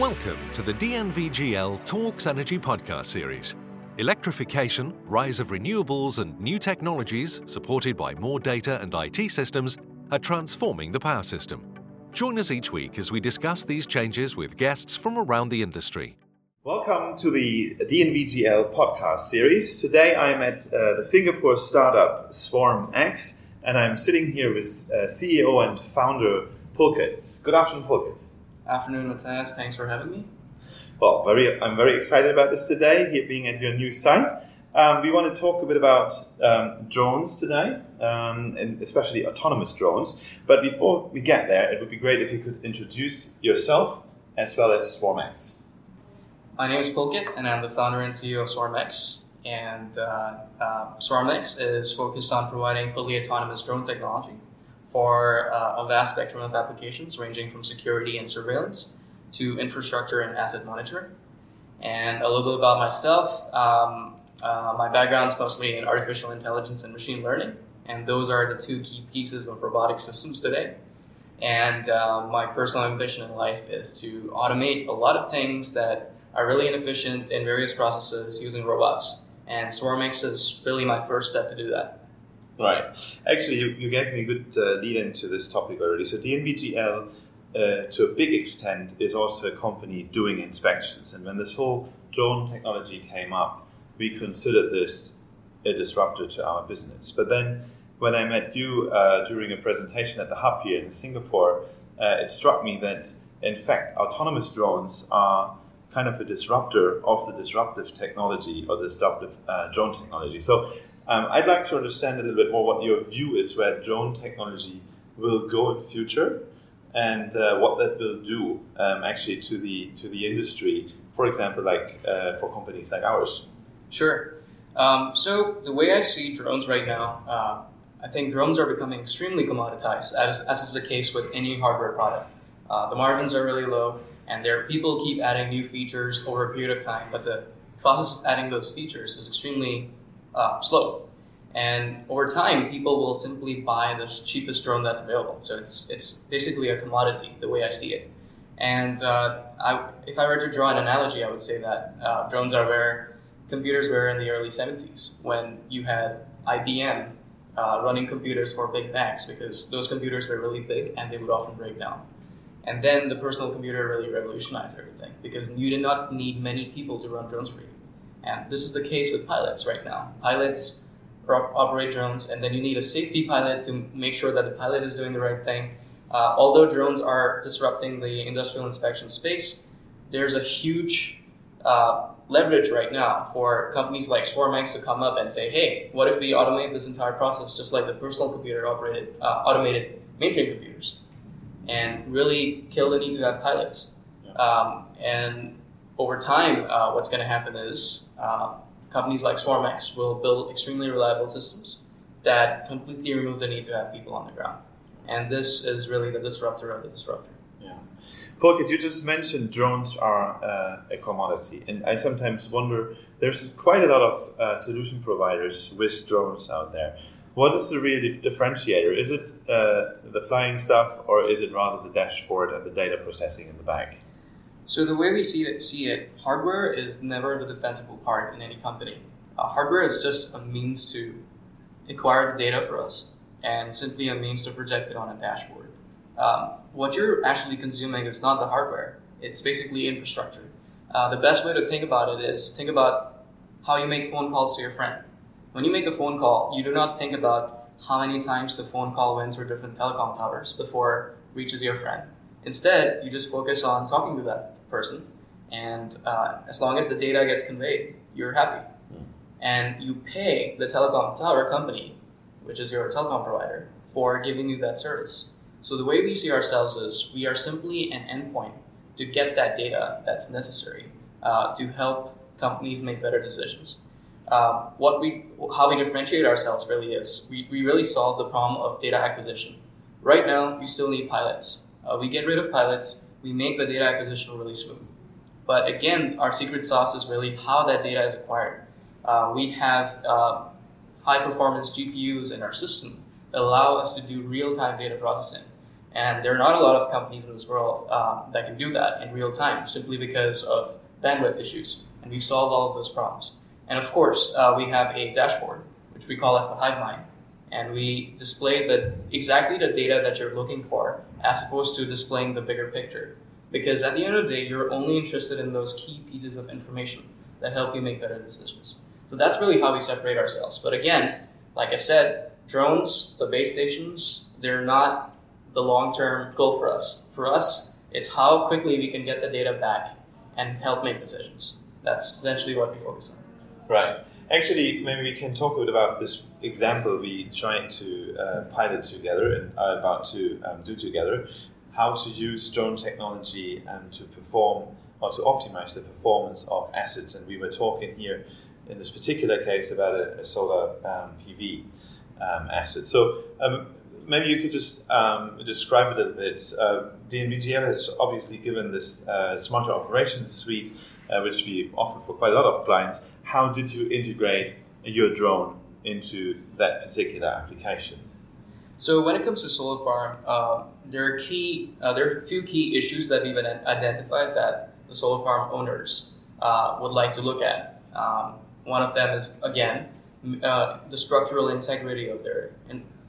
Welcome to the DNVGL Talks Energy podcast series. Electrification, rise of renewables, and new technologies, supported by more data and IT systems, are transforming the power system. Join us each week as we discuss these changes with guests from around the industry. Welcome to the DNVGL podcast series. Today I'm at uh, the Singapore startup SwarmX, and I'm sitting here with uh, CEO and founder Pulkit. Good afternoon, Pulkit. Afternoon, Matthias. Thanks for having me. Well, very, I'm very excited about this today, here being at your new site. Um, we want to talk a bit about um, drones today, um, and especially autonomous drones. But before we get there, it would be great if you could introduce yourself as well as SwarmX. My name is Pulkit, and I'm the founder and CEO of SwarmX. And uh, uh, SwarmX is focused on providing fully autonomous drone technology for a vast spectrum of applications ranging from security and surveillance to infrastructure and asset monitoring. And a little bit about myself. Um, uh, my background is mostly in artificial intelligence and machine learning, and those are the two key pieces of robotic systems today. And uh, my personal ambition in life is to automate a lot of things that are really inefficient in various processes using robots. And SwarmX is really my first step to do that. Right. Actually, you, you gave me a good uh, lead into this topic already. So DNVGL, uh, to a big extent, is also a company doing inspections. And when this whole drone technology came up, we considered this a disruptor to our business. But then when I met you uh, during a presentation at the hub here in Singapore, uh, it struck me that, in fact, autonomous drones are kind of a disruptor of the disruptive technology or the disruptive uh, drone technology. So um, I'd like to understand a little bit more what your view is where drone technology will go in the future and uh, what that will do um, actually to the to the industry. For example, like uh, for companies like ours. Sure. Um, so the way I see drones right now, uh, I think drones are becoming extremely commoditized, as, as is the case with any hardware product. Uh, the margins are really low, and there people keep adding new features over a period of time, but the process of adding those features is extremely uh, slow. And over time, people will simply buy the cheapest drone that's available. So it's it's basically a commodity, the way I see it. And uh, I, if I were to draw an analogy, I would say that uh, drones are where computers were in the early 70s, when you had IBM uh, running computers for big banks, because those computers were really big and they would often break down. And then the personal computer really revolutionized everything, because you did not need many people to run drones for you. And this is the case with pilots right now. Pilots operate drones, and then you need a safety pilot to make sure that the pilot is doing the right thing. Uh, although drones are disrupting the industrial inspection space, there's a huge uh, leverage right now for companies like SwarmX to come up and say, "Hey, what if we automate this entire process just like the personal computer operated uh, automated mainframe computers, and really kill the need to have pilots?" Um, and over time, uh, what's going to happen is uh, companies like SwarmX will build extremely reliable systems that completely remove the need to have people on the ground. And this is really the disruptor of the disruptor. Yeah. Pulkit, you just mentioned drones are uh, a commodity. And I sometimes wonder there's quite a lot of uh, solution providers with drones out there. What is the real differentiator? Is it uh, the flying stuff or is it rather the dashboard and the data processing in the back? So the way we see it, see it, hardware is never the defensible part in any company. Uh, hardware is just a means to acquire the data for us, and simply a means to project it on a dashboard. Um, what you're actually consuming is not the hardware; it's basically infrastructure. Uh, the best way to think about it is think about how you make phone calls to your friend. When you make a phone call, you do not think about how many times the phone call went through different telecom towers before it reaches your friend. Instead, you just focus on talking to that person, and uh, as long as the data gets conveyed, you're happy. Mm. And you pay the telecom tower company, which is your telecom provider, for giving you that service. So the way we see ourselves is we are simply an endpoint to get that data that's necessary uh, to help companies make better decisions. Uh, what we, how we differentiate ourselves really is we, we really solve the problem of data acquisition. Right now, you still need pilots. Uh, we get rid of pilots we make the data acquisition really smooth. But again, our secret sauce is really how that data is acquired. Uh, we have uh, high performance GPUs in our system that allow us to do real time data processing. And there are not a lot of companies in this world uh, that can do that in real time simply because of bandwidth issues. And we've solved all of those problems. And of course, uh, we have a dashboard, which we call as the hive mind. And we display the, exactly the data that you're looking for as opposed to displaying the bigger picture. Because at the end of the day, you're only interested in those key pieces of information that help you make better decisions. So that's really how we separate ourselves. But again, like I said, drones, the base stations, they're not the long term goal for us. For us, it's how quickly we can get the data back and help make decisions. That's essentially what we focus on. Right. Actually, maybe we can talk a bit about this example we trying to uh, pilot together and are about to um, do together. How to use drone technology um, to perform or to optimize the performance of assets. And we were talking here in this particular case about a, a solar um, PV um, asset. So um, maybe you could just um, describe a little bit. Uh, DNVGL has obviously given this uh, smarter operations suite, uh, which we offer for quite a lot of clients. How did you integrate your drone into that particular application? So when it comes to solar farm, uh, there are key, uh, there are a few key issues that we've identified that the solar farm owners uh, would like to look at. Um, one of them is again uh, the structural integrity of their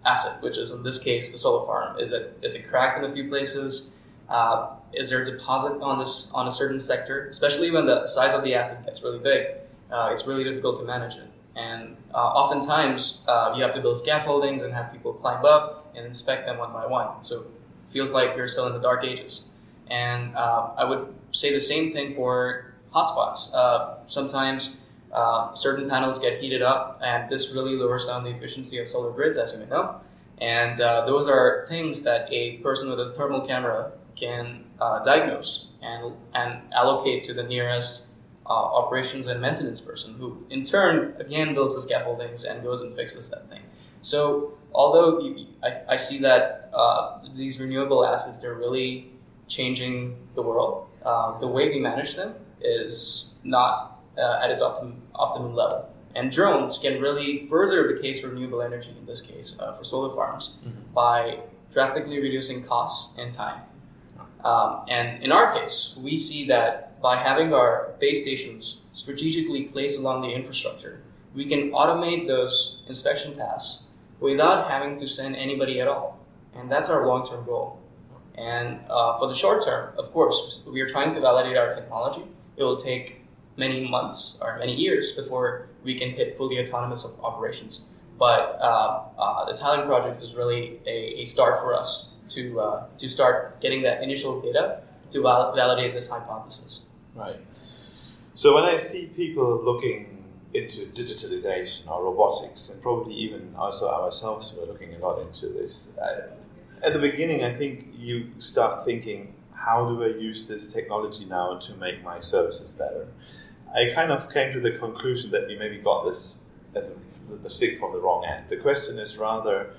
asset, which is in this case the solar farm. Is it is it cracked in a few places? Uh, is there a deposit on this on a certain sector? Especially when the size of the asset gets really big, uh, it's really difficult to manage it. And uh, oftentimes uh, you have to build scaffoldings and have people climb up and inspect them one by one. So it feels like you're still in the dark ages. And uh, I would say the same thing for hotspots. Uh, sometimes uh, certain panels get heated up, and this really lowers down the efficiency of solar grids, as you may know. And those are things that a person with a thermal camera can diagnose and, and allocate to the nearest uh, operations and maintenance person, who in turn again builds the scaffoldings and goes and fixes that thing. So although you, I, I, see that uh, these renewable assets they're really changing the world, uh, the way we manage them is not uh, at its optimum, optimum level. And drones can really further the case for renewable energy, in this case, uh, for solar farms, mm-hmm. by drastically reducing costs and time. Um, and in our case, we see that by having our base stations strategically placed along the infrastructure, we can automate those inspection tasks without having to send anybody at all. And that's our long term goal. And uh, for the short term, of course, we are trying to validate our technology. It will take many months or many years before we can hit fully autonomous operations. But uh, uh, the Thailand project is really a, a start for us to, uh, to start getting that initial data to val- validate this hypothesis. Right. So when I see people looking into digitalization or robotics, and probably even also ourselves, we're looking a lot into this. Uh, at the beginning, I think you start thinking, how do I use this technology now to make my services better? I kind of came to the conclusion that we maybe got this the, the stick from the wrong end. The question is rather,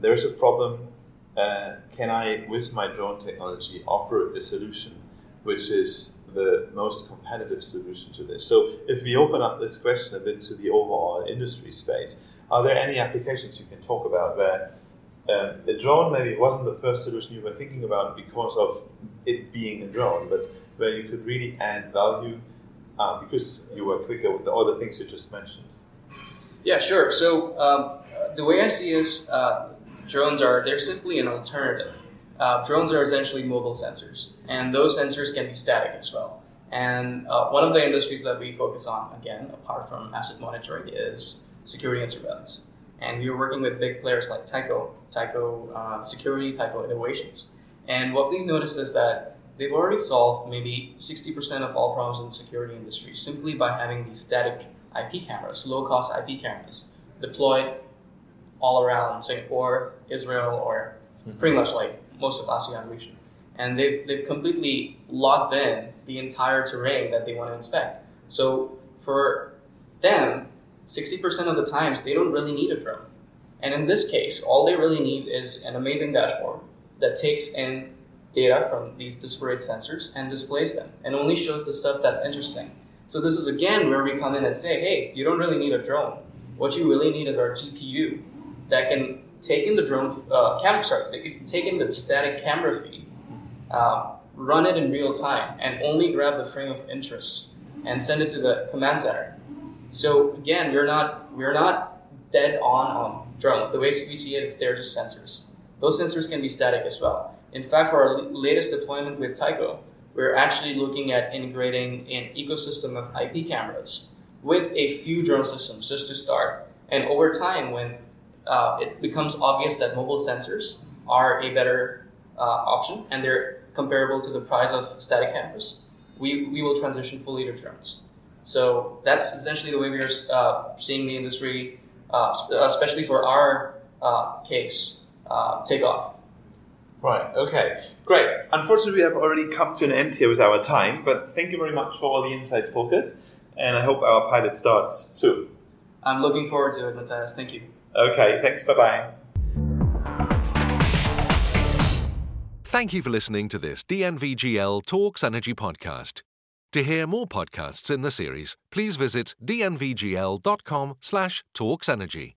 there's a problem. Uh, can I, with my drone technology, offer a solution which is the most competitive solution to this? So, if we open up this question a bit to the overall industry space, are there any applications you can talk about where um, a drone maybe wasn't the first solution you were thinking about because of it being a drone, but where you could really add value uh, because you were quicker with all the things you just mentioned. Yeah, sure. So um, the way I see is uh, drones are they're simply an alternative. Uh, drones are essentially mobile sensors, and those sensors can be static as well. And uh, one of the industries that we focus on, again, apart from asset monitoring, is security and surveillance. And we are working with big players like Tyco, Tyco uh, Security, Tyco Innovations. And what we've noticed is that they've already solved maybe 60% of all problems in the security industry simply by having these static IP cameras, low cost IP cameras, deployed all around Singapore, Israel, or mm-hmm. pretty much like most of ASEAN region. And they've, they've completely locked in the entire terrain that they want to inspect. So for them, 60% of the times, they don't really need a drone. And in this case, all they really need is an amazing dashboard that takes in data from these disparate sensors and displays them and only shows the stuff that's interesting. So this is again where we come in and say, hey, you don't really need a drone. What you really need is our GPU that can taken the drone uh, camera, sorry, they could taken the static camera feed, uh, run it in real time, and only grab the frame of interest and send it to the command center. So again, we're not we're not dead on on drones. The way we see it is they're just sensors. Those sensors can be static as well. In fact, for our latest deployment with Tyco, we're actually looking at integrating an ecosystem of IP cameras with a few drone systems just to start. And over time, when uh, it becomes obvious that mobile sensors are a better uh, option and they're comparable to the price of static cameras, we, we will transition fully to drones. So that's essentially the way we are uh, seeing the industry, uh, especially for our uh, case, uh, take off. Right, okay, great. Unfortunately, we have already come to an end here with our time, but thank you very much for all the insights, Pulkit, and I hope our pilot starts soon. I'm looking forward to it, Matthias. Thank you. Okay, thanks. Bye bye. Thank you for listening to this DNVGL Talks Energy podcast. To hear more podcasts in the series, please visit dnvgl.com slash talksenergy.